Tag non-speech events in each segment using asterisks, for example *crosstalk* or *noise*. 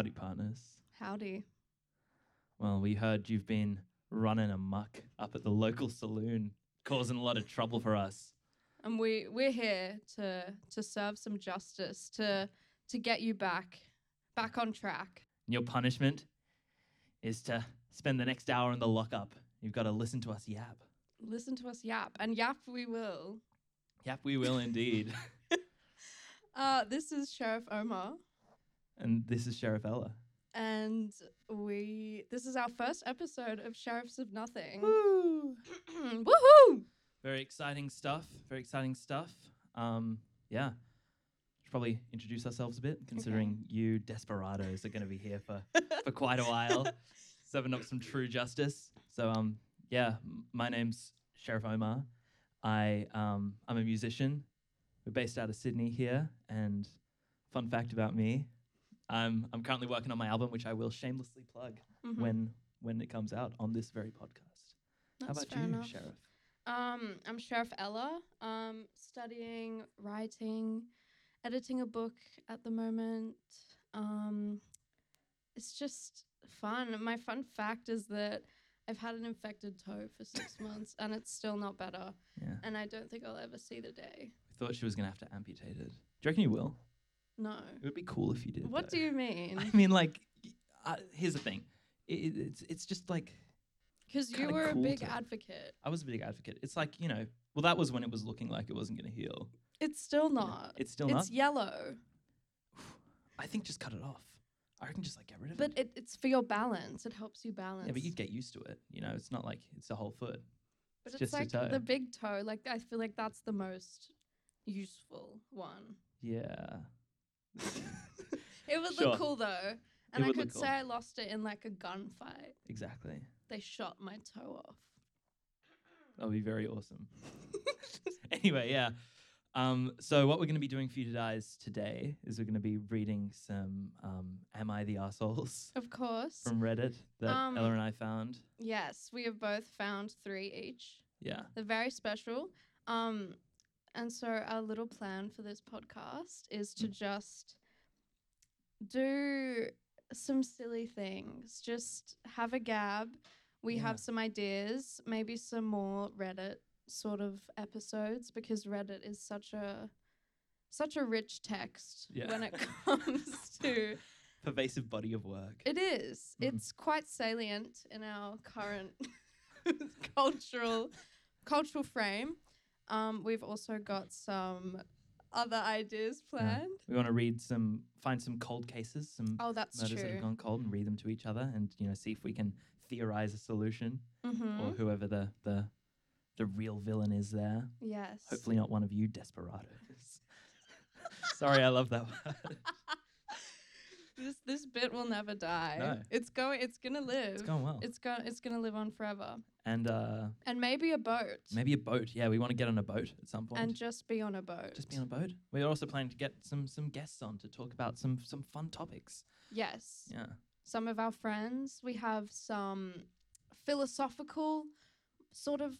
Howdy, partners. Howdy. Well, we heard you've been running amok up at the local saloon, causing a lot of trouble for us. And we we're here to to serve some justice, to to get you back back on track. And your punishment is to spend the next hour in the lockup. You've got to listen to us yap. Listen to us yap, and yap we will. Yap, we will indeed. *laughs* Uh, this is Sheriff Omar, and this is Sheriff Ella. and we this is our first episode of Sheriffs of Nothing. Woo! *clears throat* Woohoo! Very exciting stuff. Very exciting stuff. Um, yeah. Should probably introduce ourselves a bit, considering you desperados are going to be here for, *laughs* for quite a while, serving up some true justice. So, um, yeah, my name's Sheriff Omar. I um, I'm a musician. We're based out of Sydney here, and fun fact about me, I'm I'm currently working on my album, which I will shamelessly plug Mhm. when when it comes out on this very podcast. How about you, enough. Sheriff? Um, I'm Sheriff Ella. Um, studying writing, editing a book at the moment. Um, it's just fun. My fun fact is that I've had an infected toe for six *laughs* months and it's still not better. Yeah. And I don't think I'll ever see the day. I thought she was gonna have to amputate it. Do you reckon you will? No. It would be cool if you did. What though. do you mean? I mean, like, uh, here's the thing. It, it, it's it's just like Because you were cool a big to- advocate. I was a big advocate. It's like you know, well, that was when it was looking like it wasn't gonna heal. It's still not. It's still not. it's yellow. I think just cut it off. I reckon just like get rid of but it. But it, it's for your balance. It helps you balance. Yeah, but you'd get used to it. You know, it's not like it's a whole foot. But It's it's, just like toe. the big toe. Like I feel like that's the most useful one. Yeah. *laughs* It would Sure. look cool though, and I would look could cool. say I lost it in like a gunfight. exactly. They shot my toe off. That would be very awesome. *laughs* anyway, yeah. Um, so what we're going to be doing for you guys today is we're going to be reading some um, "Am I the Assholes" Of course. from Reddit that Um, Ella and I found. yes, we have both found three each. Yeah, They're very special. Um, and so our little plan for this podcast is to just do some silly things. Just have a gab. We Yeah. have some ideas, maybe some more Reddit sort of episodes because Reddit is such a such a rich text Yeah. when it *laughs* comes to pervasive body of work. it is. Mm. It's quite salient in our current *laughs* cultural cultural frame. Um, we've also got some other ideas planned. we want to read some, find some cold cases, some Oh, that's murders that have gone cold, and read them to each other, and you know, see if we can theorize a solution Mm-hmm. or whoever the the the real villain is there. yes. Hopefully, not one of you desperados. *laughs* Sorry, I love that word. *laughs* this this bit will never die. No. It's going. It's gonna live. It's going well. It's go- It's gonna live on forever. and uh, And maybe a boat. maybe a boat. Yeah, we want to get on a boat at some point. And just be on a boat. just be on a boat. We're also planning to get some some guests on to talk about some some fun topics. Yes. Yeah. some of our friends. We have some philosophical sort of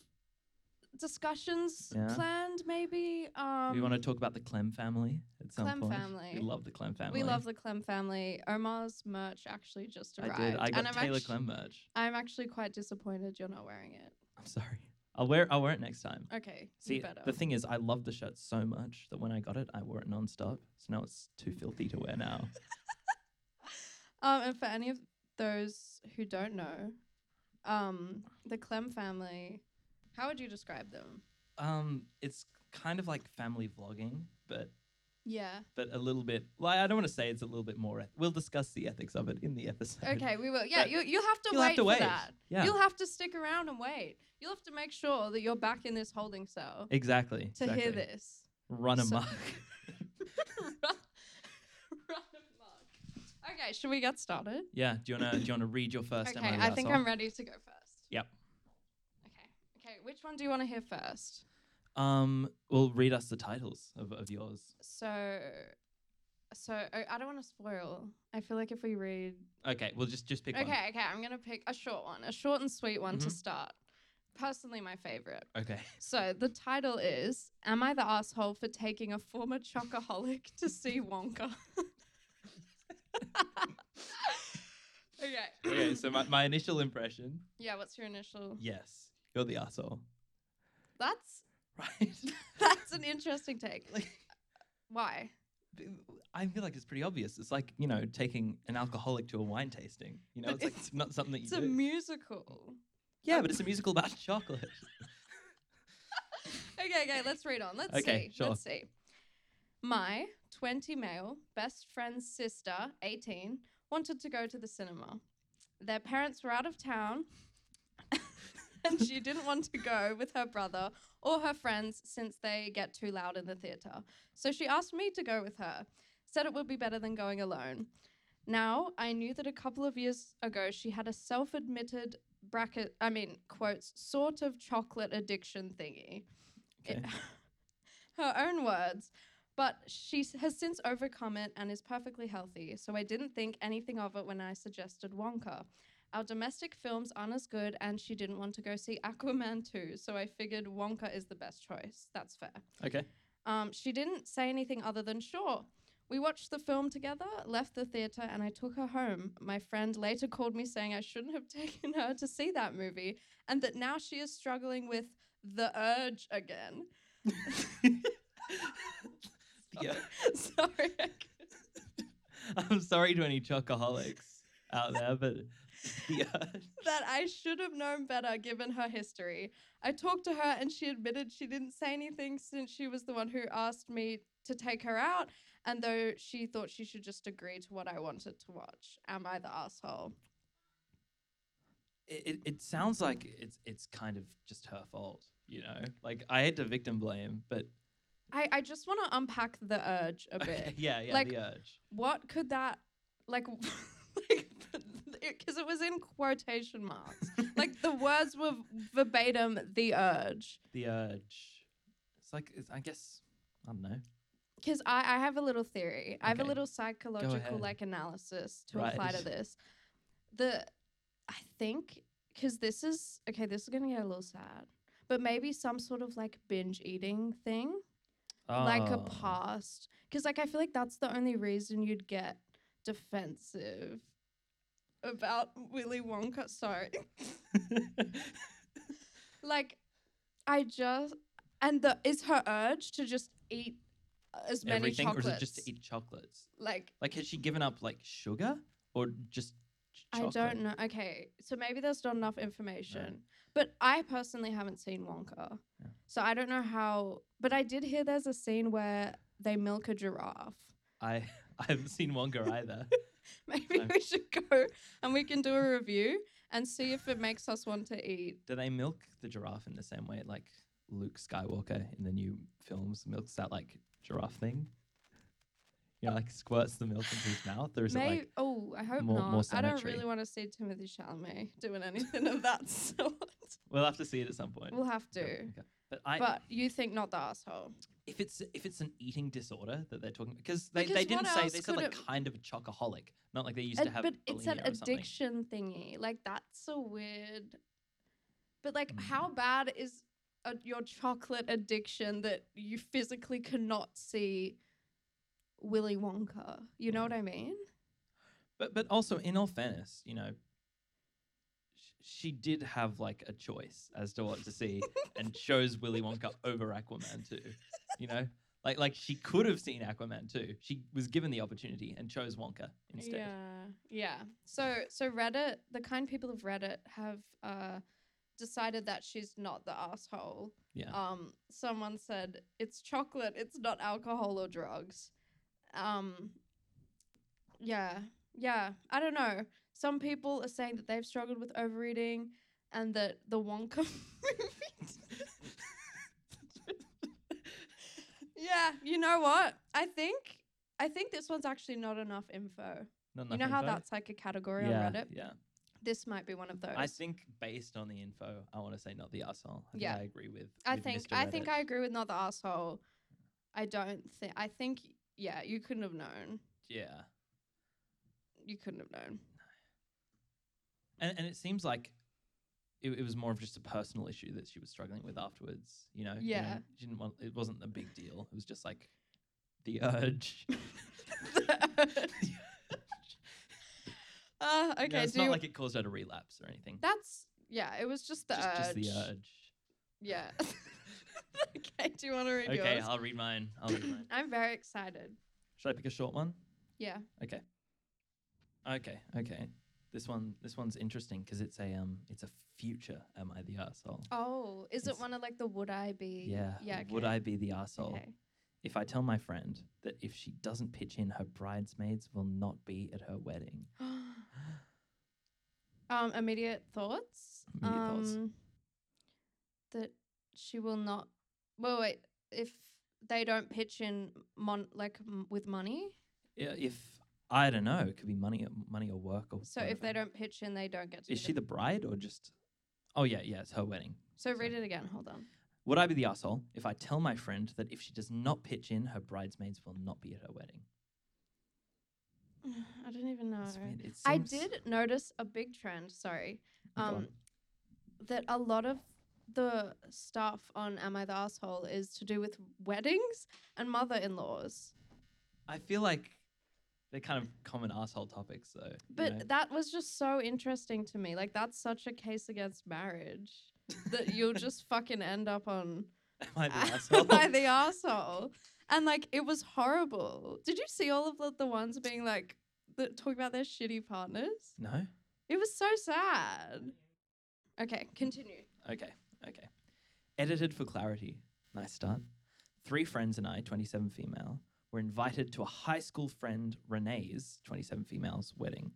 discussions Yeah. planned, maybe. Um, we want to talk about the Clem family at some Clem point. family. We love the Clem family. We love the Clem family. Omar's merch actually just I arrived. did. I got Taylor actu- Clem merch. I'm actually quite disappointed you're not wearing it. I'm sorry. I'll wear I'll wear it next time. Okay, See, you better. the thing is, I love the shirt so much that when I got it, I wore it nonstop. So now it's too filthy to wear now. *laughs* um, and for any of those who don't know, um, the Clem family, how would you describe them? Um, it's kind of like family vlogging, but Yeah. but a little bit. Well, I don't want to say it's a little bit more. Eth- we'll discuss the ethics of it in the episode. Okay, we will. Yeah, But you you'll have to you'll wait have to for wait. that. Yeah. You'll have to stick around and wait. You'll have to make sure that you're back in this holding cell Exactly. to hear this. Run So- amok. *laughs* run, run amok. Okay, should we get started? yeah. Do you wanna do you wanna read your first? okay, I think? I'm ready to go first. Yep. Okay. Okay, which one do you want to hear first? Um, well, read us the titles of, of yours. So, so I I don't want to spoil. I feel like if we read, Okay, we'll just just pick okay, one. okay, I'm gonna pick a short one, a short and sweet one to Mhm. start. Personally, my favorite. Okay. So the title is "Am I the asshole for taking a former chocoholic to see Wonka?" *laughs* Okay. Okay, so my, my initial impression, Yeah, what's your initial? yes, you're the asshole, That's *laughs* right? *laughs* that's an interesting take. like, Why? I feel like it's pretty obvious. It's like you know taking an alcoholic to a wine tasting. You know, But it's like it's- not something that you It's a do. musical. yeah, but it's a musical about *laughs* chocolate. Okay, okay, let's read on. Let's Okay, see. sure. Let's see. My 20 male best friend's sister, 18, wanted to go to the cinema. Their parents were out of town and *laughs* she didn't want to go with her brother or her friends since they get too loud in the theater. So she asked me to go with her, said it would be better than going alone. Now, I knew that a couple of years ago she had a self admitted bracket, I mean, quotes, sort of chocolate addiction thingy. Okay. It- *laughs* her own words. But she has since overcome it and is perfectly healthy, so I didn't think anything of it when I suggested Wonka. Our domestic films aren't as good, and she didn't want to go see Aquaman 2, so I figured Wonka is the best choice. That's fair. Okay. Um, she didn't say anything other than sure. We watched the film together, left the theater, and I took her home. My friend later called me saying I shouldn't have *laughs* taken her to see that movie, and that now she is struggling with the urge again. *laughs* yeah. *laughs* Sorry. I'm sorry to any chocoholics out there, but *laughs* that I should have known better given her history. I talked to her and she admitted she didn't say anything since she was the one who asked me to take her out, and though she thought she should just agree to what I wanted to watch. Am I the asshole? it, it, it sounds like it's it's kind of just her fault, you know. Like I hate to victim blame, but I, I just want to unpack the urge a *laughs* bit. okay, yeah, yeah, Like- the urge. What could that, like, *laughs* *laughs* because it was in quotation marks. like the words were verbatim, the urge. The urge. It's like it's, I guess I don't know. Because I, I have a little theory. I have a little psychological like analysis to Right. apply to this. The I think because this is okay, this is gonna get a little sad. But maybe some sort of like binge eating thing, like a Oh. past. Because like I feel like that's the only reason you'd get defensive about Willy Wonka. Sorry, *laughs* like I just and the is her urge to just eat as many Everything, chocolates. or is it just to eat chocolates? Like Like has she given up like sugar or just ch- I don't know. Okay, so maybe there's not enough information. But I personally haven't seen Wonka, Yeah. so I don't know how. But I did hear there's a scene where they milk a giraffe. I *laughs* I haven't seen Wonka either. *laughs* Maybe I'm- we should go and we can do a review and see if it makes us want to eat. Do they milk the giraffe in the same way like Luke Skywalker in the new films milks that like giraffe thing? You know, like squirts the milk into his mouth, or is Maybe. it like oh, I hope more- not. more I don't sanitary? really want to see Timothée Chalamet doing anything of that *laughs* sort. we'll have to see it at some point. We'll have to. okay. But I, But you think not the asshole? If it's if it's an eating disorder that they're talking because they, Because they didn't say they said like it- kind of a chocoholic, not like they used Ad- to have. but it's an bulimia or something. addiction thingy. Like that's a weird. But like, Mm. how bad is uh your chocolate addiction that you physically cannot see Willy Wonka? You know what I mean? But but also in all fairness, you know, she did have like a choice as to what to see, and *laughs* chose Willy Wonka over Aquaman too. You know, like like she could have seen Aquaman too. She was given the opportunity and chose Wonka instead. Yeah, yeah. So so Reddit, the kind people of Reddit have uh decided that she's not the asshole. Yeah. Um someone said it's chocolate, it's not alcohol or drugs. Um yeah. Yeah, I don't know. Some people are saying that they've struggled with overeating and that the Wonka movie *laughs* Yeah, you know what? I think I think this one's actually not enough info. Not You know enough how that's like a category yeah, on Reddit? Yeah. This might be one of those. I think based on the info, I want to say not the asshole. I Yeah. I agree with. I with think Mr. I think I agree with not the asshole. I don't think I think yeah, you couldn't have known. Yeah. You couldn't have known. And and it seems like it, it was more of just a personal issue that she was struggling with afterwards. You know, You know, Yeah. she didn't want. It wasn't a big deal. It was just like the urge. *laughs* *laughs* Uh, okay, Yeah, it's not you- like it caused her to relapse or anything. that's yeah. It was just the just, urge. just the urge. Yeah. *laughs* okay. Do you want to read Okay, yours? I'll read mine. I'll read mine. I'm very excited. Should I pick a short one? Yeah. Okay. Okay. Okay. This one. This one's interesting because it's a um. It's a future. Am I the asshole? Oh, is it one of like the would I be? Yeah. Yeah. Would I be the asshole Okay. if I tell my friend that if she doesn't pitch in, her bridesmaids will not be at her wedding? *gasps* um, immediate thoughts. Immediate thoughts. um, That she will not. Well, wait. If they don't pitch in, mon like m- with money. Yeah, if I don't know, it could be money, money or work or. So if they don't pitch in, they don't get to. is she the bride or just? Oh yeah, yeah, it's her wedding. So read it again. Hold on. Would I be the asshole if I tell my friend that if she does not pitch in, her bridesmaids will not be at her wedding? *sighs* I don't even know. It's weird. It I seems- did notice a big trend. Sorry. Go on. Um, that a lot of the stuff on Am I the Asshole is to do with weddings and mother-in-laws. I feel like they're kind of common asshole topics, though. you But know? that was just so interesting to me. Like that's such a case against marriage that you'll *laughs* just fucking end up on am I the *laughs* asshole? Am I the asshole? And like it was horrible. Did you see all of the, the ones being like that talking about their shitty partners? no. It was so sad. Okay, continue. Okay. Okay. Edited for clarity. Nice start. Three friends and I, 27 female, were invited to a high school friend Renee's, 27 females, wedding.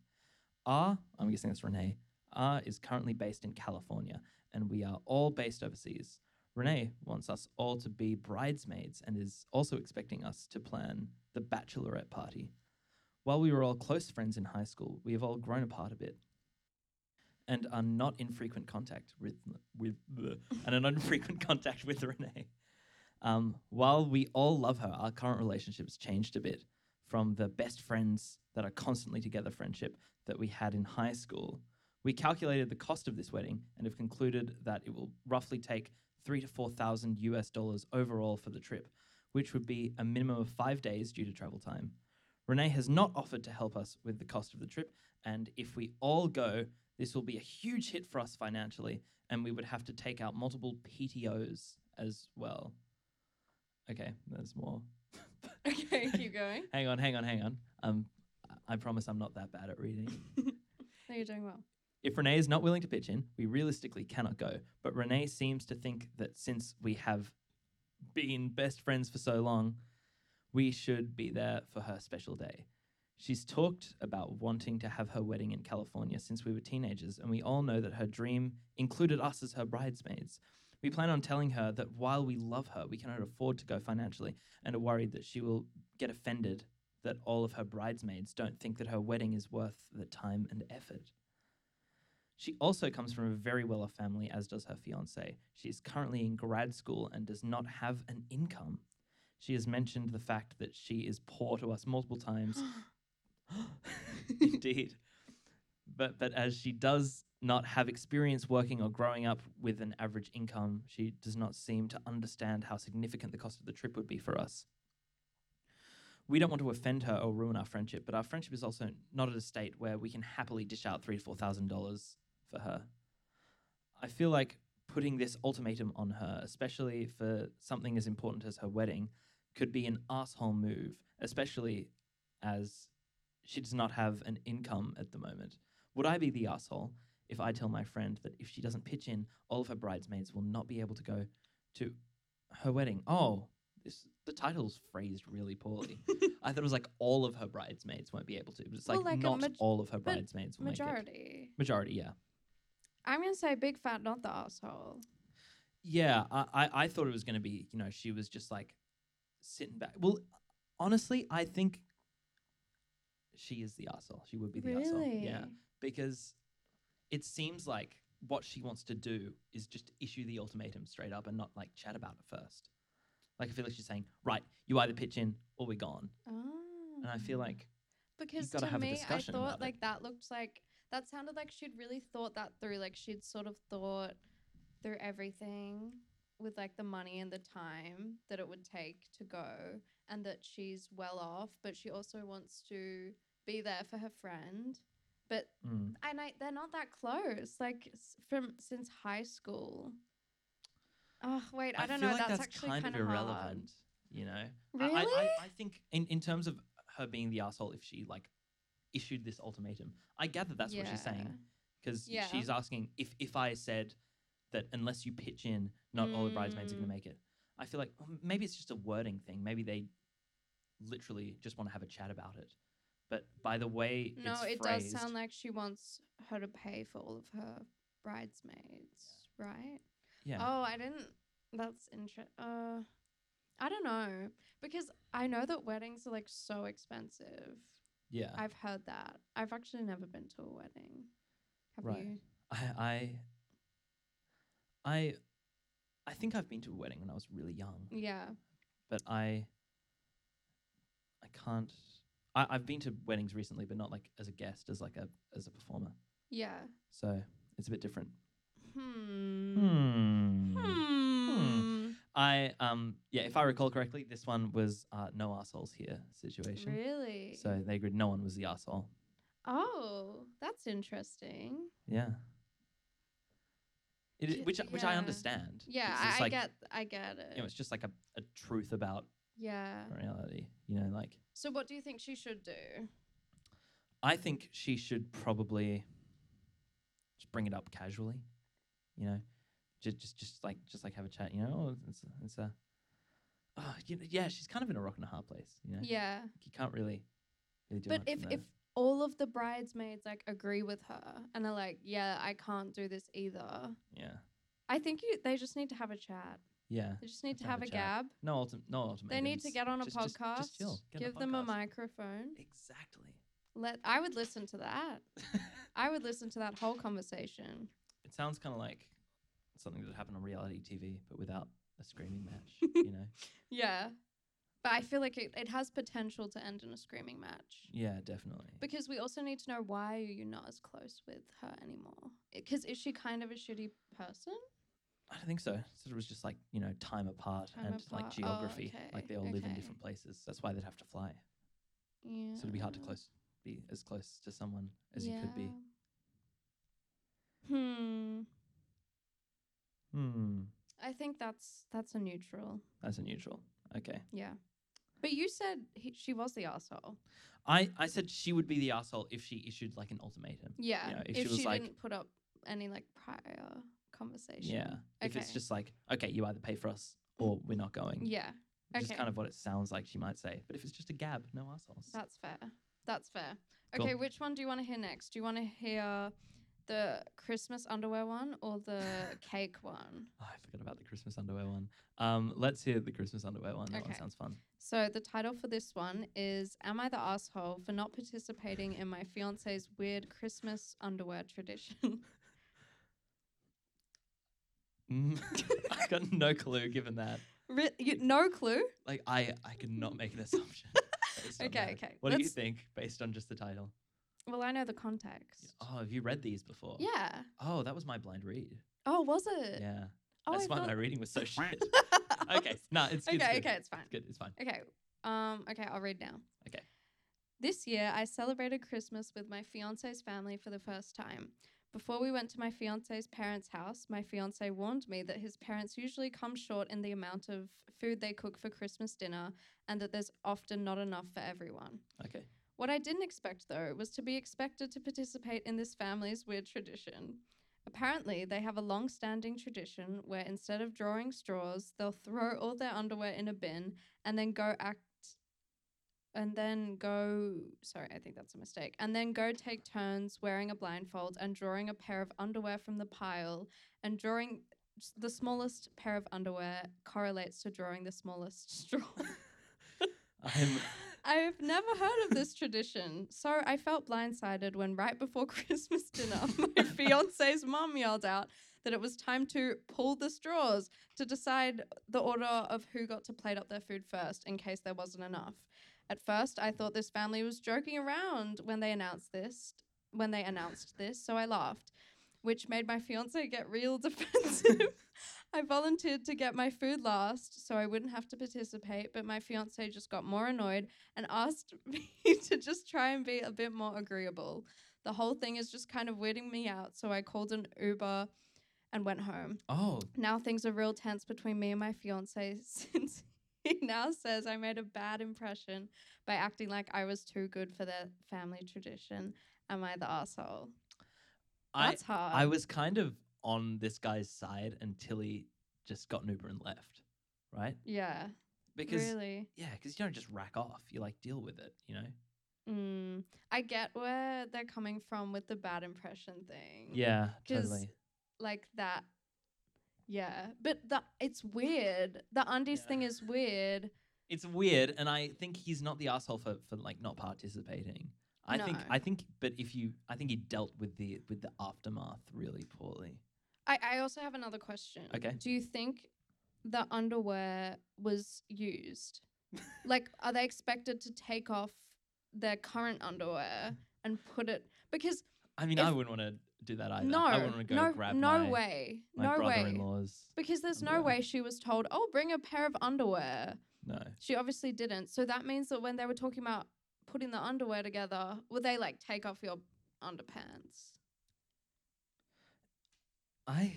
R, I'm guessing that's Renee, R is currently based in California, and we are all based overseas. Renee wants us all to be bridesmaids and is also expecting us to plan the bachelorette party. While we were all close friends in high school, we have all grown apart a bit and are not in frequent contact with with and an not in frequent contact with Renee. Um, while we all love her, our current relationships changed a bit from the best friends that are constantly together friendship that we had in high school. We calculated the cost of this wedding and have concluded that it will roughly take three to four thousand US dollars overall for the trip, which would be a minimum of five days due to travel time. Renee has not offered to help us with the cost of the trip, and if we all go, this will be a huge hit for us financially, and we would have to take out multiple PTOs as well. Okay, there's more. *laughs* Okay, keep going. *laughs* hang on, hang on, hang on. Um, I- promise I'm not that bad at reading. *laughs* No, you're doing well. If Renee is not willing to pitch in, we realistically cannot go. But Renee seems to think that since we have been best friends for so long, we should be there for her special day. She's talked about wanting to have her wedding in California since we were teenagers, and we all know that her dream included us as her bridesmaids. We plan on telling her that while we love her, we cannot afford to go financially and are worried that she will get offended that all of her bridesmaids don't think that her wedding is worth the time and effort. She also comes from a very well off family, as does her fiance. She is currently in grad school and does not have an income. She has mentioned the fact that she is poor to us multiple times. *gasps* *laughs* *laughs* Indeed. But but as she does not have experience working or growing up with an average income, she does not seem to understand how significant the cost of the trip would be for us. We don't want to offend her or ruin our friendship, but our friendship is also not at a state where we can happily dish out three to four thousand dollars for her. I feel like putting this ultimatum on her, especially for something as important as her wedding, could be an asshole move, especially as she does not have an income at the moment. Would I be the asshole if I tell my friend that if she doesn't pitch in, all of her bridesmaids will not be able to go to her wedding? Oh, this the title's phrased really poorly. *laughs* I thought it was like all of her bridesmaids won't be able to, but it's Well, like, like not maj- all of her bridesmaids will make it. Majority. Majority, yeah. I'm gonna say big fat, not the asshole. Yeah, I, I, I thought it was going to be, you know, she was just like sitting back. Well, honestly, I think she is the asshole. She would be the asshole. Yeah, because it seems like what she wants to do is just issue the ultimatum straight up and not like chat about it first. Like I feel like she's saying, right, you either pitch in or we're gone. Oh. And I feel oh. like because to have a me, I thought about it. like that looked like that sounded like she'd really thought that through. Like she'd sort of thought through everything with like the money and the time that it would take to go, and that she's well off, but she also wants to be there for her friend. But Mm. and I they're not that close. Like from since high school. Oh wait, I, don't feel know. like that's, that's, actually kind of kinda irrelevant. Hard. You know, I- Really? I, I, I think in, in terms of her being the asshole, if she like issued this ultimatum, I gather that's what she's saying because Yeah. she's asking if if I said that unless you pitch in, not all the bridesmaids are going Mm. to make it. I feel like well, maybe it's just a wording thing. Maybe they literally just want to have a chat about it. But by the way No, it phrased, does sound like she wants her to pay for all of her bridesmaids, right? yeah, Oh, I didn't. That's interesting. Uh, I don't know because I know that weddings are like so expensive. yeah. I've heard that. I've actually never been to a wedding. Have Right. you? I I I I think I've been to a wedding when I was really young. Yeah. but I I can't. I, I've been to weddings recently, but not like as a guest, as like a as a performer. Yeah. So it's a bit different. Hmm. Hmm. Hmm. I um yeah, if I recall correctly, this one was uh, no assholes here situation. Really? So they agreed no one was the asshole. oh, that's interesting. Yeah. It, i- J- which which I yeah. understand. Yeah, It's I, just I like, get. I get it. You know, it's just like a, a truth about yeah. reality. You know, like So, what do you think she should do? I think she should probably just bring it up casually. You know, just just just like just like have a chat. You know, oh, it's it's a. Oh, you know, yeah, she's kind of in a rock and a hard place. You know, Yeah. you can't really, really do But if if all of the bridesmaids like agree with her and are like, yeah, I can't do this either. yeah, I think you they just need to have a chat. Yeah, They just need to Have a a chat. gab. no ultim- no ultimatums. They need to get on a Just- just- podcast. just chill, get on give them a podcast. microphone. Exactly. Let I would listen to that. *laughs* I would listen to that whole conversation. it sounds kind of like something that would happen on reality TV, but without a screaming match. *laughs* you know? Yeah. But I feel like it, it has potential to end in a screaming match. Yeah, definitely. Because we also need to know why you're you not as close with her anymore? Because is she kind of a shitty person? I don't think so. So it was just like you know time apart Time and like apart. Oh, geography. Like they all live in different places. That's why they'd have to fly. Yeah. So it'd be hard to close, be as close to someone as you could be. Hmm. Hmm. I think that's that's a neutral. That's a neutral. Okay. Yeah. But you said he, she was the asshole. I I said she would be the asshole if she issued like an ultimatum. Yeah. know, if if she was she like- didn't put up any like prior conversation. Yeah. If it's Okay. just like okay, you either pay for us or we're not going. Yeah. Which is okay. kind of what it sounds like she might say. But if it's just a gab, no assholes. That's fair. That's fair. Cool. Okay, which one do you want to hear next? Do you want to hear the Christmas underwear one or the *laughs* cake one? Oh, I forgot about the Christmas underwear one. Um, let's hear the Christmas underwear one. That one Okay. sounds fun. So the title for this one is Am I the asshole for not participating in my fiance's weird Christmas underwear tradition? *laughs* Mm. *laughs* I got no clue given that. Re- you, no clue? Like I, I could not make an assumption. *laughs* Okay, that. okay, What do you think based on just the title? Well, I know the context. Oh, have you read these before? Yeah. Oh, that was my blind read. Oh, was it? Yeah. Oh, That's I why my reading was so *laughs* shit. okay. No, it's good. okay, it's good. okay, it's fine. It's good. It's fine. Okay. Um, okay, I'll read now. Okay. This year, I celebrated Christmas with my fiance's family for the first time. Before we went to my fiance's parents' house, my fiance warned me that his parents usually come short in the amount of food they cook for Christmas dinner and that there's often not enough for everyone. Okay. What I didn't expect, though, was to be expected to participate in this family's weird tradition. Apparently, they have a long standing tradition where instead of drawing straws, they'll throw all their underwear in a bin and then go act. And then go, sorry, I think that's a mistake. And then go take turns wearing a blindfold and drawing a pair of underwear from the pile. And drawing the smallest pair of underwear correlates to drawing the smallest *laughs* straw. *laughs* I'm. I've never heard of this tradition, so I felt blindsided when right before *laughs* Christmas dinner, my fiance's mum yelled out that it was time to pull the straws to decide the order of who got to plate up their food first in case there wasn't enough. At first, I thought this family was joking around when they announced this, when they announced this, so I laughed, which made my fiance get real *laughs* defensive. I volunteered to get my food last so I wouldn't have to participate, but my fiance just got more annoyed and asked *laughs* me to just try and be a bit more agreeable. The whole thing is just kind of weirding me out. So I called an Uber and went home. Oh, Now things are real tense between me and my fiance *laughs* since he *laughs* now says I made a bad impression by acting like I was too good for their family tradition. Am I the asshole? I That's hard. I was kind of on this guy's side until he just got an Uber and left, right? yeah. Because really. yeah, because you don't just rack off. You like deal with it, you know. Mm, I get where they're coming from with the bad impression thing. Yeah, totally. Like that. Yeah. But the it's weird. The undies Yeah. thing is weird. It's weird, and I think he's not the asshole for, for like not participating. I think I think, but if you, I think he dealt with the with the aftermath really poorly. I, I also have another question. Okay. Do you think the underwear was used? *laughs* like, are they expected to take off their current underwear and put it? Because I mean, If- I wouldn't want to do that either. no, I wouldn't want to go no, grab no my, way, my no way. Because there's no way she was told, "Oh, bring a pair of underwear." No. She obviously didn't. So that means that when they were talking about putting the underwear together, would they like take off your underpants? I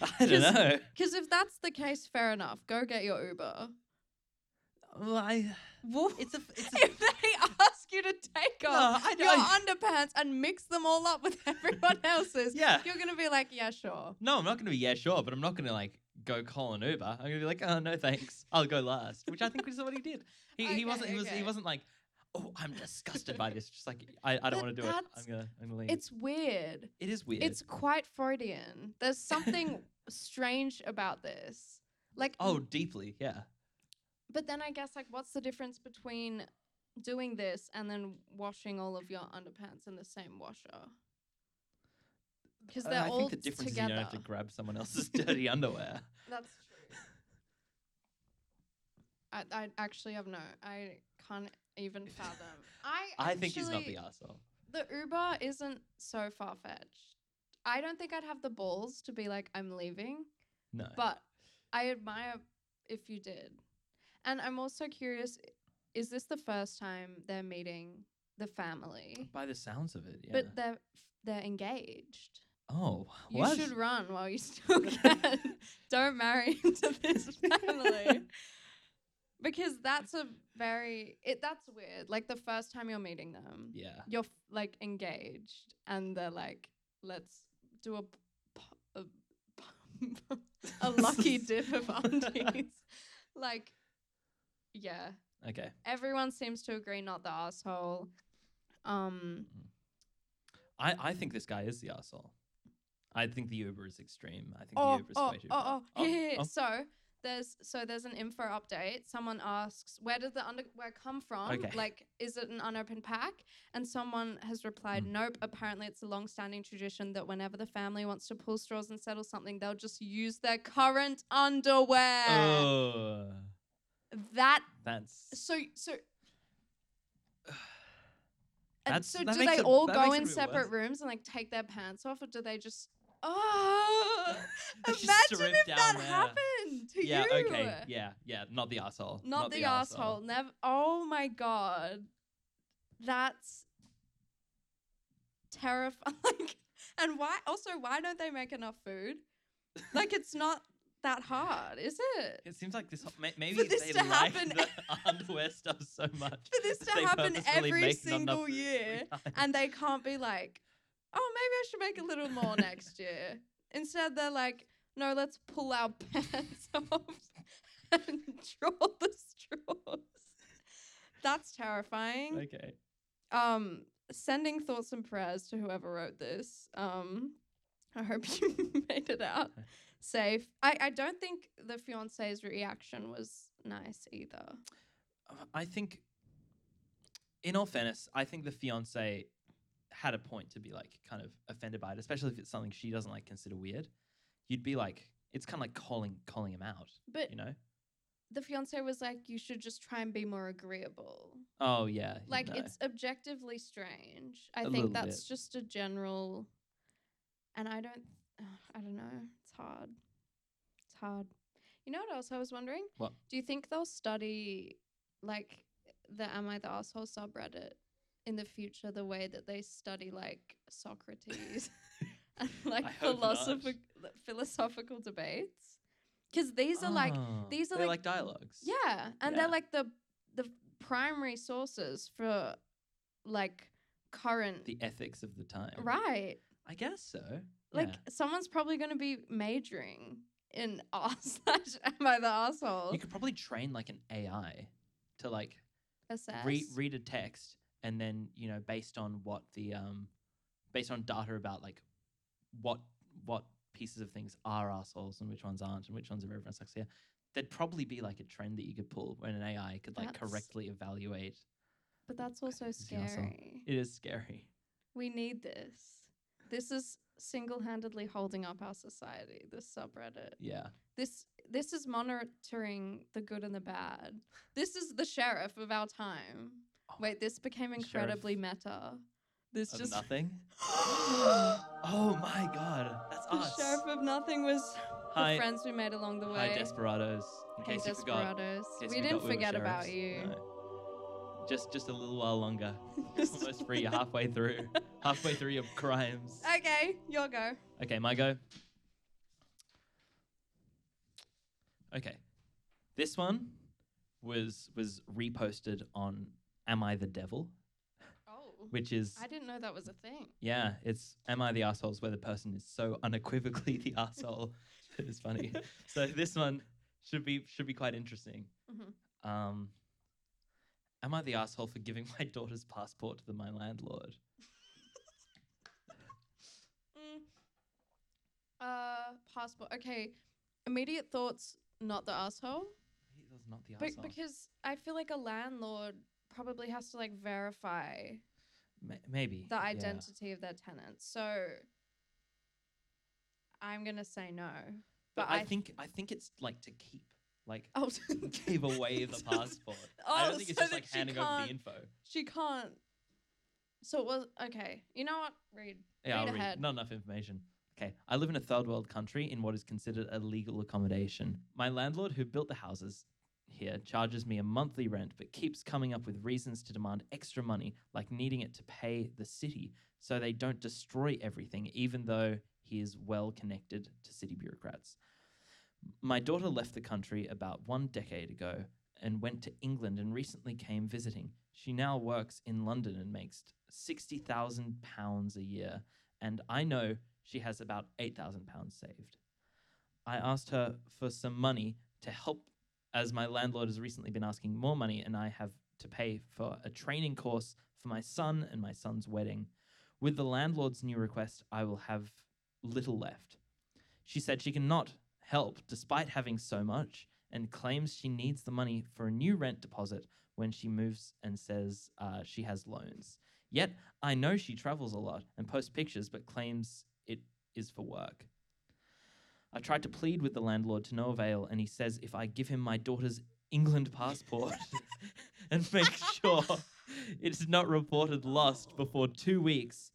*laughs* I don't know. Because if that's the case, fair enough. Go get your Uber. Well, I Well, it's a it's a *laughs* if they ask you to take No, off I your don't- *laughs* underpants and mix them all up with *laughs* everyone else's, yeah. you're gonna be like, yeah, sure. No, I'm not gonna be yeah sure, but I'm not gonna like go call an Uber. I'm gonna be like, oh no thanks, I'll go last, which I think is what he did. He, Okay, he wasn't he was he okay. wasn't like, oh I'm disgusted by this. Just like I, I don't But want to do it. I'm that's- gonna I'm gonna leave. It's weird. it is weird. It's quite Freudian. There's something *laughs* strange about this. Like, oh deeply yeah. but then I guess like, what's the difference between doing this and then washing all of your underpants in the same washer? Because they're I all think the difference together. is you don't have to grab someone else's *laughs* dirty underwear. That's true. I, I actually have no. I can't even fathom. *laughs* I I think he's not the asshole. The Uber isn't so far fetched. I don't think I'd have the balls to be like, I'm leaving, No. but I admire if you did. And I'm also curious is this the first time they're meeting the family? by the sounds of it, yeah. But they're they're engaged. oh, You should run while you still can. *laughs* *laughs* Don't marry into this *laughs* family. because that's a very it that's weird. Like the first time you're meeting them, yeah. you're f- like engaged and they're like, let's do a p- a, p- a lucky dip of undies. like yeah, Okay. everyone seems to agree not the asshole. Um I, I think this guy is the asshole. I think the Uber is extreme. I think oh, the Uber's oh, way too oh, far. oh, *laughs* yeah, oh. So there's so there's an info update. Someone asks, "Where did the underwear come from? Okay. Like, is it an unopened pack?" And someone has replied, Mm. "Nope. Apparently, it's a long-standing tradition that whenever the family wants to pull straws and settle something, they'll just use their current underwear." Oh, that that's so so. *sighs* And so do they it- all go in separate worse. rooms and like take their pants off, or do they just? *laughs* Oh, imagine if that there. happened to you. yeah. you. Okay. Yeah. Yeah. Not the asshole. Not, the, asshole. Never. Oh my god, that's terrifying. *laughs* Like, and why? Also, why don't they make enough food? Like, it's not that hard, is it? It seems like this. Maybe this they to like happen- the *laughs* underwear stuff so much. For this to happen every make not enough single every year, *laughs* and they can't be like, oh, maybe I should make a little more next year. Instead, they're like, no, let's pull our *laughs* pants off and draw the straws. That's terrifying. okay. um sending thoughts and prayers to whoever wrote this um i hope you made it out safe i i don't think the fiance's reaction was nice either Uh, I think, in all fairness, I think the fiance had a point to be like kind of offended by it, especially if it's something she doesn't like consider weird. You'd be like, it's kind of like calling calling him out, but you know? the fiance was like you should just try and be more agreeable Oh yeah, like no. it's objectively strange i A think that's bit. just a general and i don't *sighs* i don't know hard it's hard you know what else i was wondering What? do you think they'll study like the am i the asshole subreddit in the future the way that they study like Socrates *laughs* *laughs* and like I hope not. philosophic philosophical debates? Because these are like Ah, these are like- like dialogues. yeah, and Yeah. they're like the the primary sources for like current The ethics of the time. right. I guess so. Like yeah. someone's probably going to be majoring in *laughs* r slash am I the asshole? you could probably train like an AI to like assess. read read a text and then you know based on what the um based on data about like what what pieces of things are assholes and which ones aren't and which ones are everyone's like yeah there'd probably be like a trend that you could pull when an AI could like That's- correctly evaluate. but that's also Who's the asshole? scary. It is scary. We need this. This is single-handedly holding up our society. This subreddit. Yeah. This this is monitoring the good and the bad. This is the sheriff of our time. Oh, Wait, this became incredibly meta. This Of just nothing. *gasps* oh my god, that's the us. sheriff of nothing was Hi, the friends we made along the way. hi, desperados. In Hey, case you forgot, desperados. in case We you didn't forgot were forget about you. No. Just, just a little while longer. *laughs* Almost free. You're halfway through. *laughs* halfway through your crimes. okay, your go. Okay, my go. Okay, this one was was reposted on Am I the Devil, Oh. which is I didn't know that was a thing. yeah, it's Am I the Assholes where the person is so unequivocally the asshole *laughs* it's funny. so this one should be should be quite interesting. Mhm. Um, am I the asshole for giving my *laughs* daughter's passport to the, my landlord? *laughs* Mm. Uh, passport. Okay. Immediate thoughts. Not the asshole. He was not the asshole. because I feel like a landlord probably has to like verify Ma- maybe the identity of their tenants. So I'm gonna say no. But, But, I, think I think it's like to keep, like oh, *laughs* *laughs* gave away the passport. I Oh, don't think it's so just like handing over the info. she can't. So it was okay. You know what? Read. Yeah, read I'll ahead. read. Not enough information. Okay, I live in a third world country in what is considered a legal accommodation. My landlord, who built the houses here, charges me a monthly rent, but keeps coming up with reasons to demand extra money, like needing it to pay the city so they don't destroy everything, even though he is well connected to city bureaucrats. My daughter left the country about one decade ago and went to England and recently came visiting. She now works in London and makes £60,000 a year and I know she has about eight thousand pounds saved. I asked her for some money to help, as my landlord has recently been asking more money, and I have to pay for a training course for my son and my son's wedding. With the landlord's new request, I will have little left. She said she cannot help despite having so much and claims she needs the money for a new rent deposit when she moves and says uh, she has loans. Yet I know she travels a lot and posts pictures, but claims it is for work. I tried to plead with the landlord to no avail, and he says if I give him my daughter's England passport and make sure it's not reported lost before two weeks,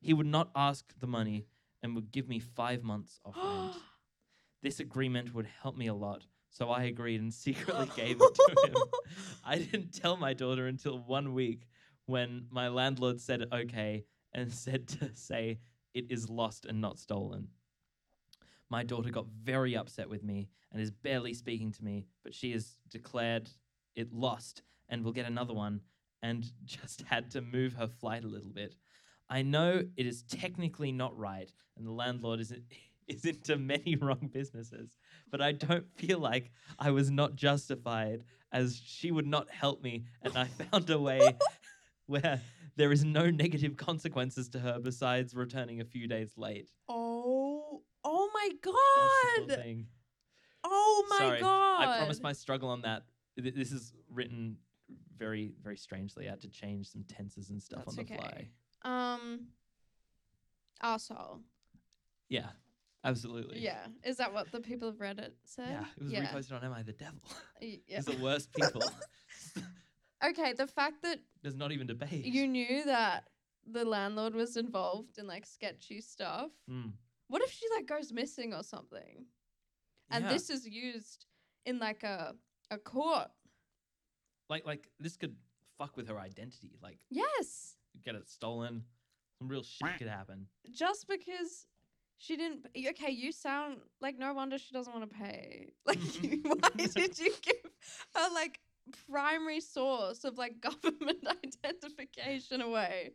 he would not ask the money and would give me five months off rent. This agreement would help me a lot, so I agreed and *laughs* secretly gave it to him. *laughs* I didn't tell my daughter until one week when my landlord said okay and *laughs* said to say it is lost and not stolen. My daughter got very upset with me and is barely speaking to me, but she has declared it lost and will get another one and just had to move her flight a little bit. I know it is technically not right and the landlord is is into many *laughs* wrong businesses, but I don't feel like I was not justified as she would not help me and I *laughs* found a way *laughs* where there is no negative consequences to her besides returning a few days late. Oh, oh my That's the whole god! Oh my Sorry, god! I promise my struggle on that. This is written very, very strangely. I had to change some tenses and stuff That's on the okay. fly. Um, asshole. Yeah, absolutely. Yeah, is that what the people of Reddit said? Yeah, it was reposted on Am I the Devil? *laughs* *laughs* Yeah. It's the worst people. *laughs* Okay, the fact that There's not even debate. you knew that the landlord was involved in like sketchy stuff. Mm. What if she like goes missing or something? And Yeah. this is used in like a a court. like like this could fuck with her identity. Like Yes. get it stolen. Some real shit could happen. Just because she didn't. Okay, you sound like no wonder she doesn't want to pay. *laughs* Like, *laughs* why did you give her like primary source of like *laughs* government identification away?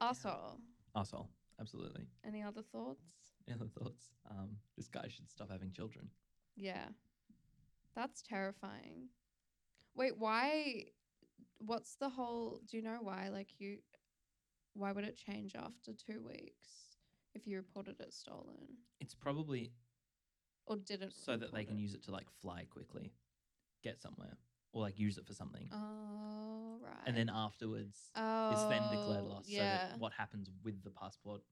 Asshole. Asshole. Absolutely. Any other thoughts? Any other thoughts? Um, this guy should stop having children. Yeah. That's terrifying. Wait, why? What's the whole. Do you know why? Like, you. Why would it change after two weeks if you reported it stolen? It's probably Or didn't? so that they report can it? use it to like fly quickly, get somewhere, or like use it for something, Oh, right. and then afterwards oh, is then declared lost. So Yeah. that what happens with the passport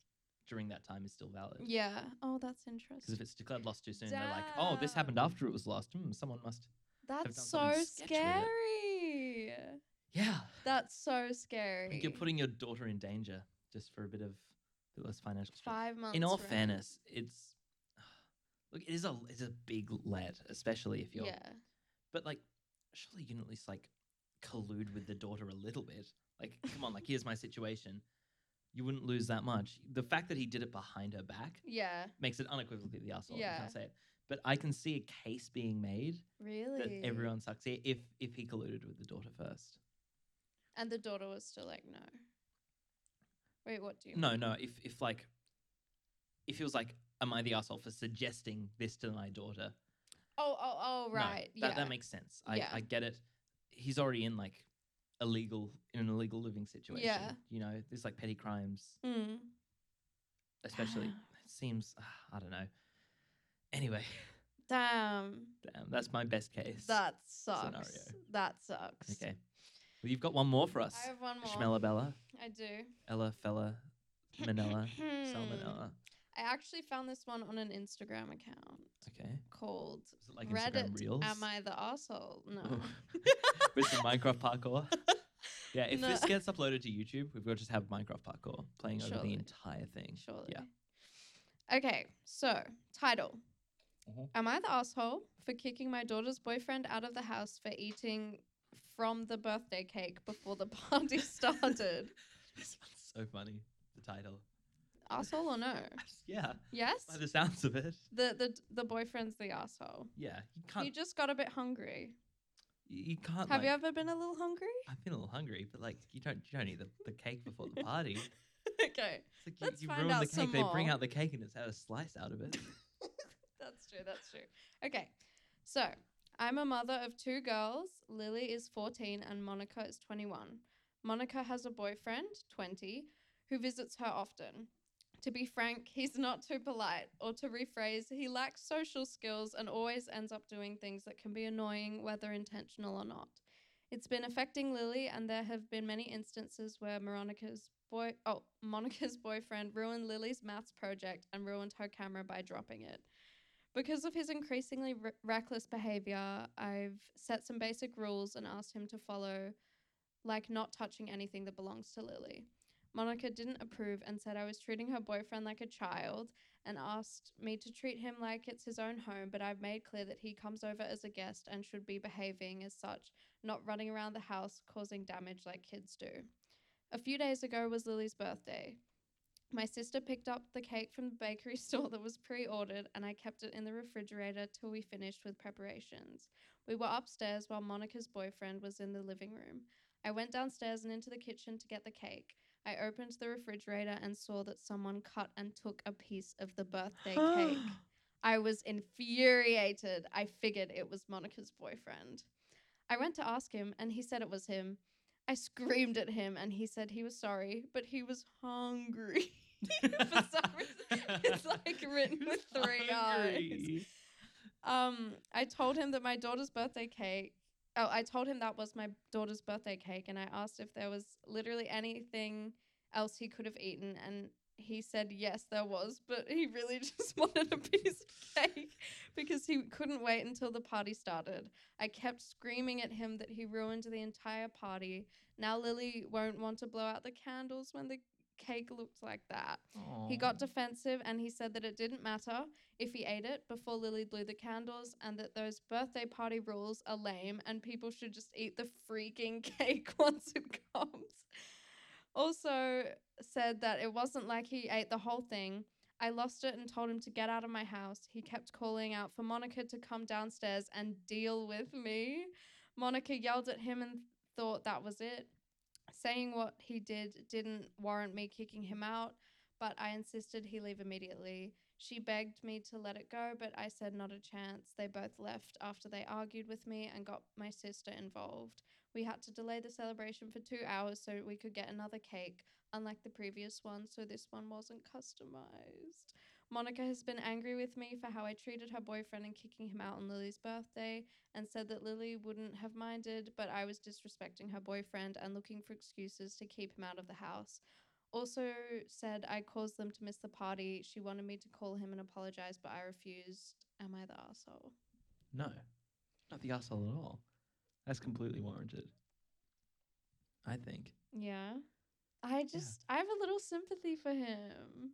during that time is still valid. yeah. Oh, that's interesting. Because if it's declared lost too soon, they're like, "Oh, this happened Damn. after it was lost. Hmm, someone must." That's done so something with it." scary. Yeah, That's so scary. think you're putting your daughter in danger just for a bit of bit less financial stress. five months. In all fairness, it's look, it is a it's a big let, especially if you're. Yeah. But like, surely you can at least like collude with the daughter a little bit. Like, come on, like here's my situation. You wouldn't lose that much. The fact that he did it behind her back Yeah. makes it unequivocally the asshole. Yeah. can't say it. But I can see a case being made Really. that everyone sucks here if if he colluded with the daughter first. And the daughter was still like, no. Wait, what do you? No, mean? no. If if like, if he was like, "Am I the asshole for suggesting this to my daughter?" Oh, oh, oh, right. No, that yeah. that makes sense. I Yeah. I get it. He's already in like illegal in an illegal living situation. Yeah. You know, there's like petty crimes, Mm. especially. *sighs* It seems I don't know. Anyway, Damn. damn, that's my best case. That sucks. scenario. That sucks. Okay. Well, you've got one more for us. I have one more. Schmella Bella, I do. Ella Fella, Manella, *coughs* Salmonella. I actually found this one on an Instagram account Okay. called Is it like Reddit. Instagram Reels? Am I the asshole? No. *laughs* With some Minecraft parkour. *laughs* Yeah, if No. this gets uploaded to YouTube, we've got to just have Minecraft parkour playing over Surely. the entire thing. Surely. Yeah. Okay, so title. Mhm. Am I the asshole for kicking my daughter's boyfriend out of the house for eating from the birthday cake before the *laughs* party started? *laughs* This one's so funny. The title. asshole or no? *laughs* Yeah. Yes. By the sounds of it. The the the boyfriend's the asshole. Yeah. You can't. You just got a bit hungry. You, you can't. Have you ever been a little hungry? I've been a little hungry, but like you don't. You don't eat the, the cake before the party. okay, It's like Let's you, you find ruin out the cake. some They bring out the cake and it's had a slice out of it. that's true. That's true. Okay, so I'm a mother of two girls. Lily is 14 and Monica is 21. Monica has a boyfriend, 20, who visits her often. To be frank, he's not too polite, or to rephrase, he lacks social skills and always ends up doing things that can be annoying, whether intentional or not. It's been affecting Lily, and there have been many instances where Monica's boy, oh, *laughs* Monica's boyfriend ruined Lily's maths project and ruined her camera by dropping it. Because of his increasingly re- reckless behavior, I've set some basic rules and asked him to follow, like not touching anything that belongs to Lily. Monica didn't approve and said I was treating her boyfriend like a child and asked me to treat him like it's his own home, but I've made clear that he comes over as a guest and should be behaving as such, not running around the house causing damage like kids do. A few days ago was Lily's birthday. My sister picked up the cake from the bakery *laughs* store that was pre ordered, and I kept it in the refrigerator till we finished with preparations. We were upstairs while Monica's boyfriend was in the living room. I went downstairs and into the kitchen to get the cake. I opened the refrigerator and saw that someone cut and took a piece of the birthday cake. *gasps* I was infuriated. I figured it was Monica's boyfriend. I went to ask him, and he said it was him. I screamed at him, and he said he was sorry, but he was hungry. *laughs* *laughs* For some reason, it's like written with three eyes. Um, I told him that my daughter's birthday cake. Oh, I told him that was my daughter's birthday cake, and I asked if there was literally anything else he could have eaten, and he said yes, there was, but he really *laughs* just wanted a piece of cake because he couldn't wait until the party started. I kept screaming at him that he ruined the entire party. Now Lily won't want to blow out the candles when the cake looked like that. He got defensive and he said that it didn't matter if he ate it before Lily blew the candles and that those birthday party rules are lame and people should just eat the freaking *laughs* cake once it comes. Also said that it wasn't like he ate the whole thing. I lost it and told him to get out of my house. He kept calling out for Monica to come downstairs and deal with me. Monica yelled at him and thought that was it. Saying what he did didn't warrant me kicking him out, but I insisted he leave immediately. She begged me to let it go, but I said not a chance. They both left after they argued with me and got my sister involved. We had to delay the celebration for two hours so we could get another cake, unlike the previous one, so this one wasn't customized. Monica has been angry with me for how I treated her boyfriend and kicking him out on Lily's birthday, and said that Lily wouldn't have minded, but I was disrespecting her boyfriend and looking for excuses to keep him out of the house. Also said I caused them to miss the party. She wanted me to call him and apologize, but I refused. Am I the asshole? No, not the asshole at all. That's completely warranted. I think. Yeah. I just I have a little sympathy for him.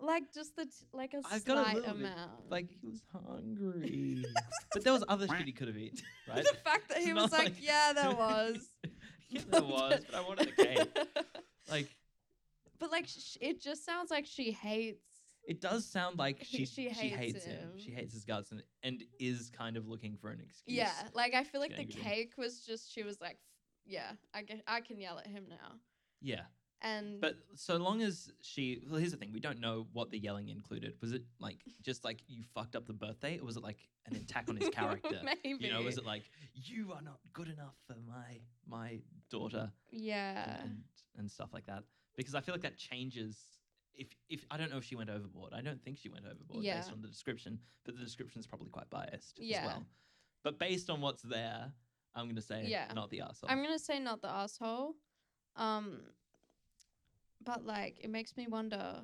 Like just the t- like a I've got a slight little bit, amount. Like he was hungry, *laughs* but there was other shit he could have eaten, *laughs* right? the fact that he not was like, yeah, there *laughs* was. yeah, there was, but I wanted the cake. Like but like sh- it just sounds like she hates. it does sound like He- she she she, hates hates him. him. She hates his guts and and is kind of looking for an excuse. Yeah, like I feel like the getting rid of him. cake was just she was like, "F- yeah, I get I can yell at him now. Yeah, And but so long as she, well, here's the thing: we don't know what the yelling included. Was it like just like you fucked up the birthday, or was it like an attack on his *laughs* character? Maybe. You know, was it like you are not good enough for my my daughter Yeah. and, and stuff like that? Because I feel like that changes. If if I don't know if she went overboard, I don't think she went overboard Yeah. based on the description, but the description is probably quite biased Yeah. as well. But based on what's there, I'm gonna say Yeah. not the asshole. I'm gonna say not the asshole. Um but like it makes me wonder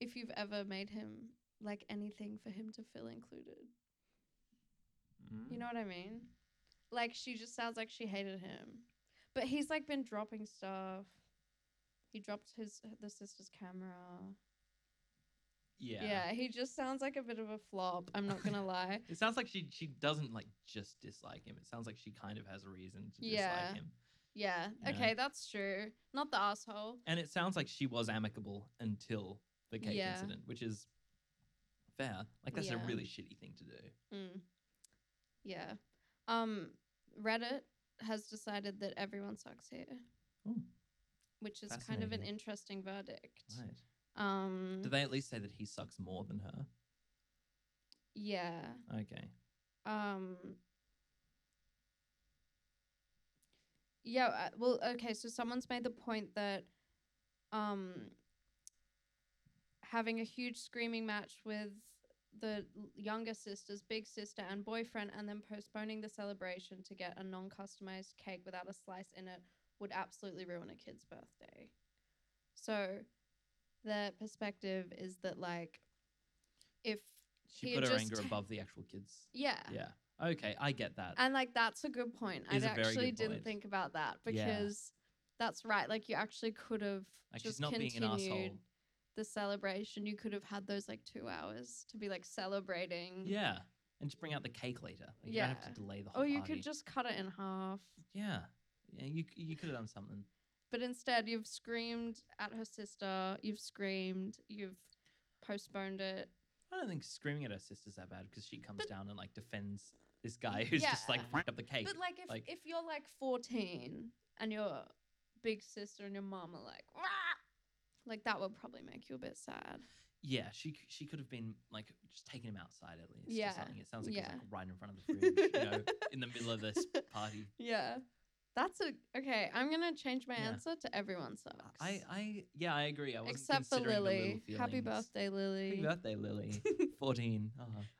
if you've ever made him like anything for him to feel included. You know mm. what I mean? Like she just sounds like she hated him. But he's like been dropping stuff. He dropped his the sister's camera. yeah. Yeah. he just sounds like a bit of a flop. I'm not gonna *laughs* lie. It sounds like she she doesn't like just dislike him. It sounds like she kind of has a reason to Yeah. dislike him. Yeah. Yeah. Okay, that's true. Not the asshole. And it sounds like she was amicable until the cake Yeah. incident, which is fair. Like that's a really shitty thing to do. Mm. Yeah. Um, Reddit has decided that everyone sucks here. Oh. Which is kind of an interesting verdict. Right. Um, Do they at least say that he sucks more than her? yeah. Okay. Um, yeah. uh, Well, okay. So someone's made the point that um, having a huge screaming match with the younger sister's big sister and boyfriend, and then postponing the celebration to get a non-customized cake without a slice in it would absolutely ruin a kid's birthday. So, the perspective is that like, if She He put her anger ta- *laughs* above the actual kids. yeah, Yeah. Okay, I get that. And like that's a good point. I Is a very actually didn't point. think about that Yeah. because that's right. Like you actually could have like just she's not being continued an asshole. the celebration. You could have had those like two hours to be like celebrating. Yeah. And just bring out the cake later. Like, You don't have to delay the whole Or you party. could just cut it in half. Yeah. Yeah, you you could have done something. But instead, you've screamed at her sister. You've screamed. You've postponed it. I don't think screaming at her sister's that bad because she comes But- down and like defends this guy *laughs* who's just like Yeah. fucked up the cake. But like if like- if you're like 14 and your big sister and your mom are like, like that would probably make you a bit sad. yeah, she she could have been like just taking him outside at least. or something. It sounds like yeah. like right in front of the fridge, you know, in the middle of this *laughs* party. Yeah. That's a okay. I'm gonna change my Yeah. answer to everyone sucks. I I yeah, I agree. I wasn't except for considering the little Lily. Happy feelings. birthday, Lily. Happy birthday, Lily. *laughs* Fourteen.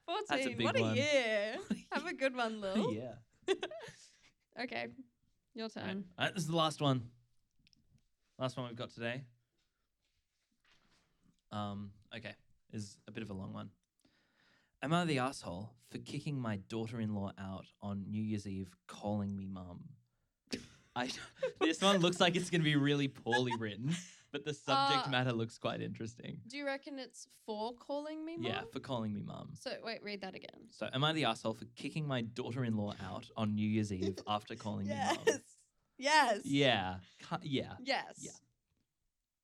Oh, Fourteen. big what a one. year. *laughs* Have a good one, Lil. *laughs* yeah. Okay, your All turn. All right, this is the last one. Last one we've got today. Um, okay, is a bit of a long one. Am I the asshole for kicking my daughter-in-law out on New Year's Eve, calling me mum? I this one looks like it's gonna be really poorly written, but the subject Uh, matter looks quite interesting. Do you reckon it's for calling me mom? Yeah, for calling me mum. So wait, read that again. So, am I the asshole for kicking my daughter-in-law out on New Year's Eve *laughs* after calling me mum? Yes. Yes. Yeah, yeah. Yes. Yeah.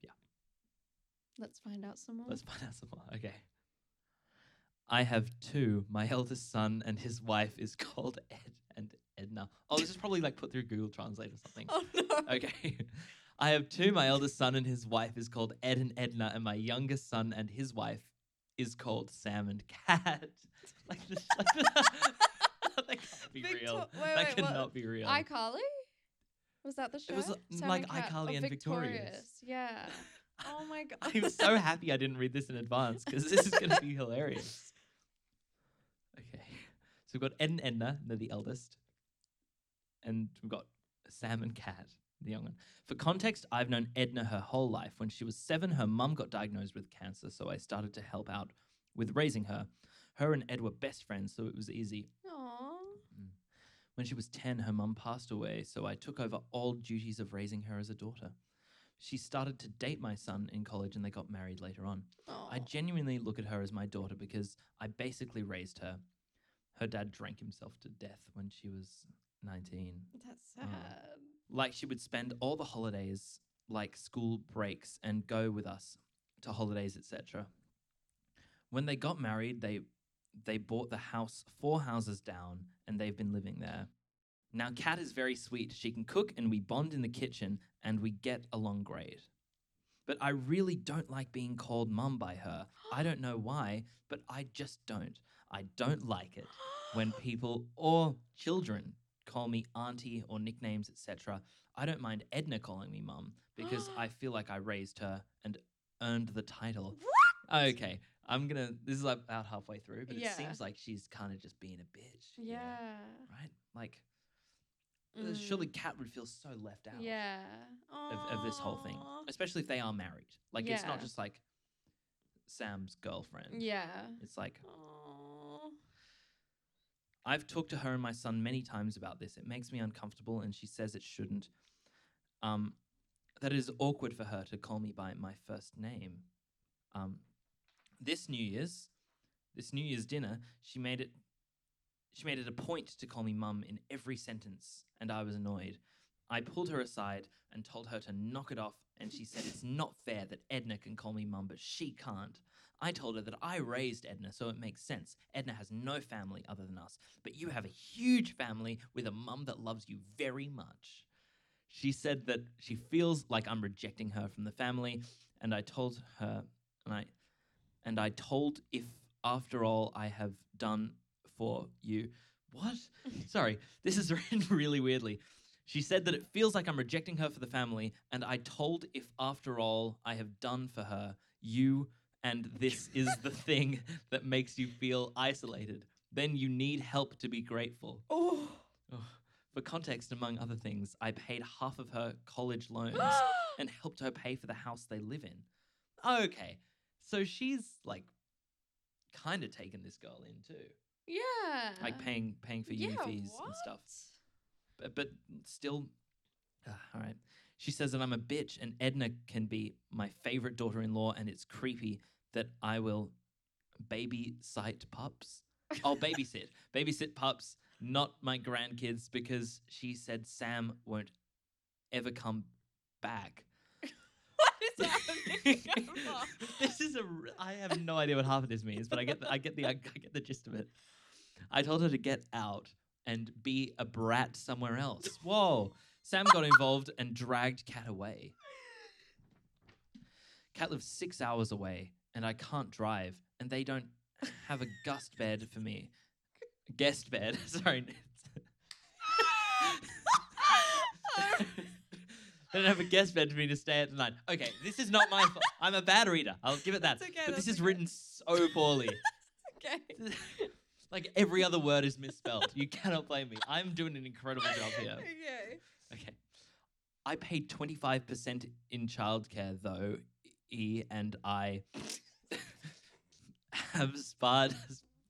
Yeah. Let's find out some more. Let's find out some more. Okay. I have two. My eldest son and his wife is *laughs* called Ed Edna. Oh, this is probably like put through Google Translate or something. oh no. *laughs* Okay. *laughs* I have two. My eldest son and his wife is called Ed and Edna, and my youngest son and his wife is called Sam and Cat. *laughs* like this, like that can't be Victor- real. wait, that wait, what? cannot be real. iCarly? Was that the show? It was, uh, Sam like Cat- iCarly oh, and Victorious. Yeah. Oh my god. I'm so happy I didn't read this in advance because this is going to be hilarious. Okay. So we've got Ed and Edna, they're the eldest. And we've got Sam and Kat, the young one. For context, I've known Edna her whole life. When she was seven, her mum got diagnosed with cancer, so I started to help out with raising her. Her and Ed were best friends, so it was easy. Aw. Mm. When she was 10, her mum passed away, so I took over all duties of raising her as a daughter. She started to date my son in college and they got married later on. I genuinely look at her as my daughter because I basically raised her. Her dad drank himself to death when she was 19. That's Oh. sad. Like she would spend all the holidays, like school breaks, and go with us to holidays, etc. When they got married, they they bought the house four houses down, and they've been living there. Now, Kat is very sweet. She can cook, and we bond in the kitchen, and we get along great. But I really don't like being called mum by her. I don't know why, but I just don't. I don't like it *gasps* when people or children call me auntie or nicknames, etc. I don't mind Edna calling me mum because I *gasps* feel like I raised her and earned the title. What? Okay, I'm gonna. This is about halfway through, but Yeah. it seems like she's kind of just being a bitch. you know, Yeah. Right? Like, uh, surely Kat would feel so left out Mm. Yeah. of, of this whole thing, Aw. especially if they are married. Like, it's not just like Sam's girlfriend. Yeah. It's like. I've talked to her and my son many times about this. It makes me uncomfortable, and she says it shouldn't. Um, that it is awkward for her to call me by my first name. Um, this New Year's, this New Year's dinner, she made it. She made it a point to call me mum in every sentence, and I was annoyed. I pulled her aside and told her to knock it off, and she said it's not fair that Edna can call me mum, but she can't. I told her that I raised Edna, so it makes sense. Edna has no family other than us, but you have a huge family with a mum that loves you very much. She said that she feels like I'm rejecting her from the family, and I told her, and I, and I told if after all I have done for you, what? *laughs* Sorry, this is *laughs* written really weirdly. She said that it feels like I'm rejecting her for the family, and I told if after all I have done for her, you and this is the thing that makes you feel isolated. Then you need help to be grateful. Oh. Ugh. For context, among other things, I paid half of her college loans *gasps* and helped her pay for the house they live in. Okay, so she's like kind of taken this girl in too, yeah. like paying paying for uni yeah, fees and stuff. what? But, but still, uh, all right. She says that I'm a bitch, and Edna can be my favorite daughter-in-law, and it's creepy that I will baby babysit pups. Oh, babysit, *laughs* babysit pups, not my grandkids, because she said Sam won't ever come back. *laughs* What is happening? *laughs* This is a. I have no idea what half of this means, but I get. The, I get the. I, I get the gist of it. I told her to get out and be a brat somewhere else. Whoa! Sam got involved and dragged Kat away. Kat lives six hours away, and I can't drive, and they don't have a gust bed for me. Guest bed. *laughs* Sorry. *laughs* They don't have a guest bed for me to stay at the night. Okay, this is not my fault. I'm a bad reader. I'll give it that. Okay, but this is okay. written so poorly. *laughs* okay. like every other word is misspelled. You cannot blame me. I'm doing an incredible job here. Okay. Okay. I paid 25% in childcare though, E and I have spa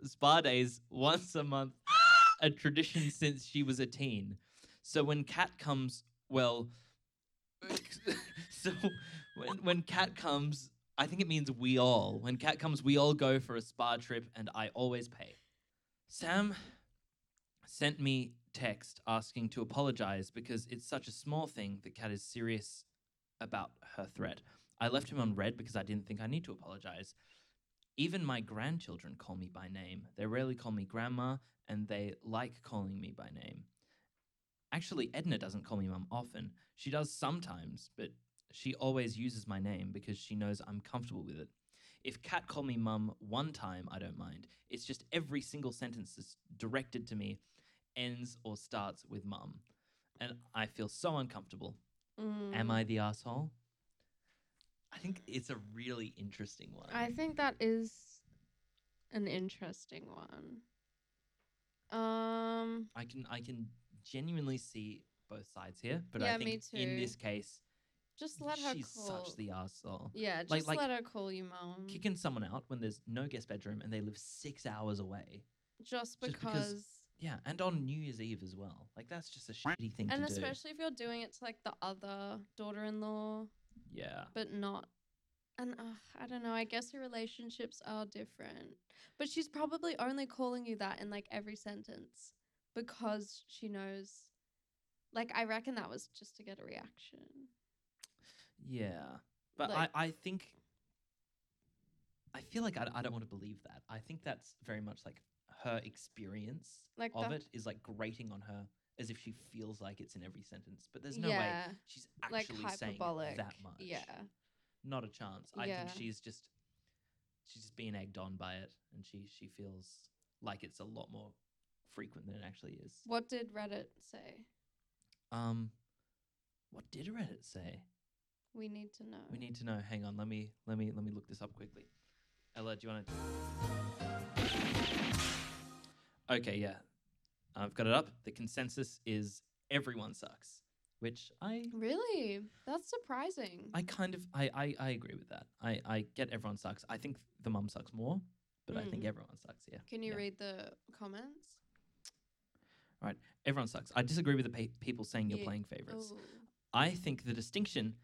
spa days once a month, *gasps* a tradition since she was a teen. So when Cat comes, well, *laughs* so when when cat comes, I think it means we all. When cat comes, we all go for a spa trip, and I always pay. Sam sent me text asking to apologize because it's such a small thing that cat is serious about her threat. I left him on read because I didn't think I need to apologize. Even my grandchildren call me by name. They rarely call me grandma, and they like calling me by name. Actually, Edna doesn't call me mum often. She does sometimes, but she always uses my name because she knows I'm comfortable with it. If Kat called me mum one time, I don't mind. It's just every single sentence that's directed to me ends or starts with mum. And I feel so uncomfortable. Am Mm. I the asshole? I think it's a really interesting one. I think that is an interesting one. Um, I can I can genuinely see both sides here, but Yeah, I me think in this case, just let her she's call. such the asshole. yeah, just like- like let her call you mom. Kicking someone out when there's no guest bedroom and they live six hours away. just just because- because. Yeah, and on New Year's Eve as well. Like that's just a shitty thing and to do. especially if you're doing it to like the other daughter-in-law, Yeah. but not. And uh, I don't know. I guess her relationships are different, but she's probably only calling you that in like every sentence because she knows. Like I reckon that was just to get a reaction. Yeah. But Like- I, I think I feel like I, I don't want to believe that. I think that's very much like her experience Like of that- it is like grating on her as if she feels like it's in every sentence. But there's no way yeah, she's like actually saying hyperbolic. that much. Yeah. Not a chance. I Yeah. think she's just she's just being egged on by it and she she feels like it's a lot more frequent than it actually is. What did Reddit say? Um what did Reddit say? We need to know. We need to know. Hang on, let me let me let me look this up quickly. Ella, do you want to? *gasps* Okay, yeah, I've got it up. The consensus is everyone sucks, which I Really? That's surprising. I kind of I I, I agree with that. I I get everyone sucks. I think the mum sucks more, but I think Mm. everyone sucks. Yeah, Can you yeah. read the comments? All right, everyone sucks. I disagree with the pe- people saying you're Yeah. playing favorites. Oh. I think the distinction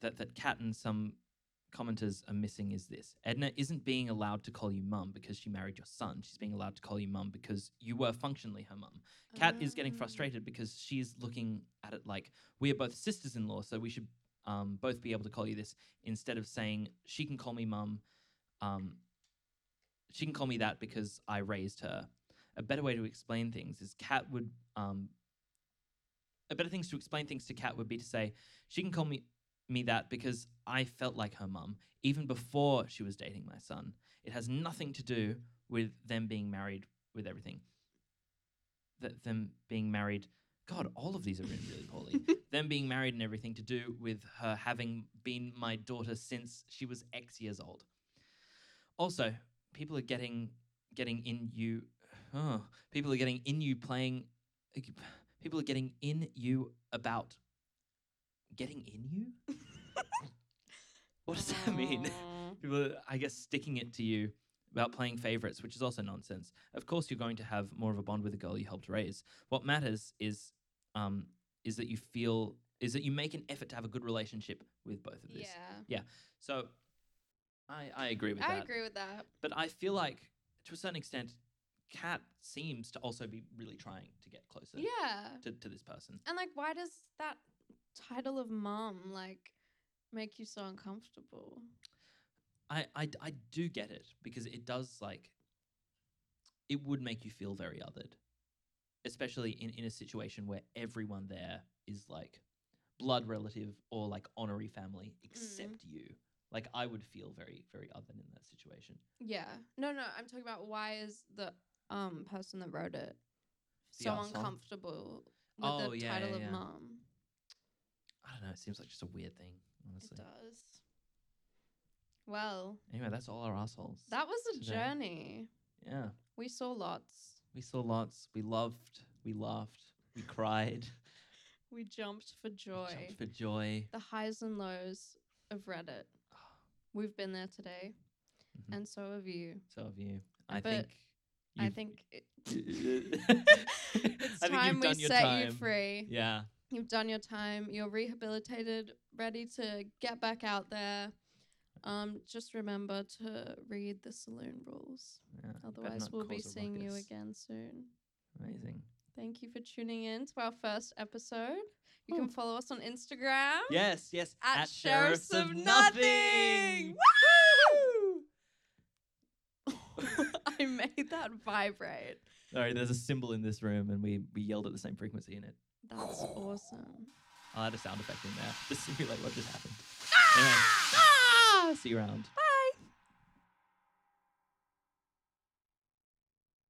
that that Cat and some commenters are missing is this: Edna isn't being allowed to call you mum because she married your son. She's being allowed to call you mum because you were functionally her mum. Kat is getting Ah. frustrated because she's looking at it like we are both sisters-in-law, so we should um, both be able to call you this instead of saying she can call me mum. Um, she can call me that because I raised her. A better way to explain things is Kat would um, a better things to explain things to Kat would be to say she can call me me that because I felt like her mum even before she was dating my son. It has nothing to do with them being married with everything. That them being married. God, all of these are written really poorly. *laughs* them being married and everything to do with her having been my daughter since she was X years old. Also, people are getting getting in you. Oh, people are getting in you playing. People are getting in you about getting in you. *laughs* what does that mean? People are, I guess, sticking it to you about playing favorites, which is also nonsense. Of course, you're going to have more of a bond with a girl you helped raise. What matters is, um, is that you feel is that you make an effort to have a good relationship with both of this. Yeah. So, I I agree with I that. I agree with that. But I feel like, to a certain extent, Kat seems to also be really trying to get closer Yeah. to, to this person. And like why does that title of mom like make you so uncomfortable? I, I, I do get it because it does like it would make you feel very othered especially in, in a situation where everyone there is like blood relative or like honorary family except you like i would feel very very othered in that situation Yeah. No, no, I'm talking about why is the um person that wrote it The so uncomfortable with Oh, the yeah, title yeah, of yeah. mom? I don't know it seems like just a weird thing honestly It does. Well, anyway that's all our assholes that was a today. journey. yeah We saw lots. we saw lots we loved we laughed we cried We jumped for we joy. jumped for joy The highs and lows of Reddit. *sighs* We've been there today, Mhm. and so have you. So have you. I But think. I think *laughs* it, *laughs* *laughs* it's it's time we set you free. Yeah, You've done your time. You're rehabilitated, ready to get back out there. Um, just remember to read the saloon rules. Yeah, Otherwise, we'll be seeing you again soon. Amazing. Thank you for tuning in to our first episode. You Oh. can follow us on Instagram Yes, yes. at, Sheriffs, of Nothing. Woo! *laughs* I made that vibrate. Sorry, there's a cymbal in this room, and we we yelled at the same frequency in it. That's *laughs* awesome. I'll add a sound effect in there to *laughs* simulate what just happened. Ah! Anyway, see you around.